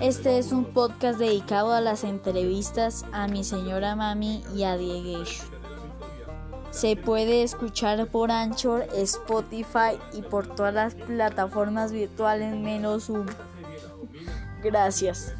Este es un podcast dedicado a las entrevistas a mi señora mami y a Diego. Se puede escuchar por Anchor, Spotify y por todas las plataformas virtuales menos Zoom. Gracias.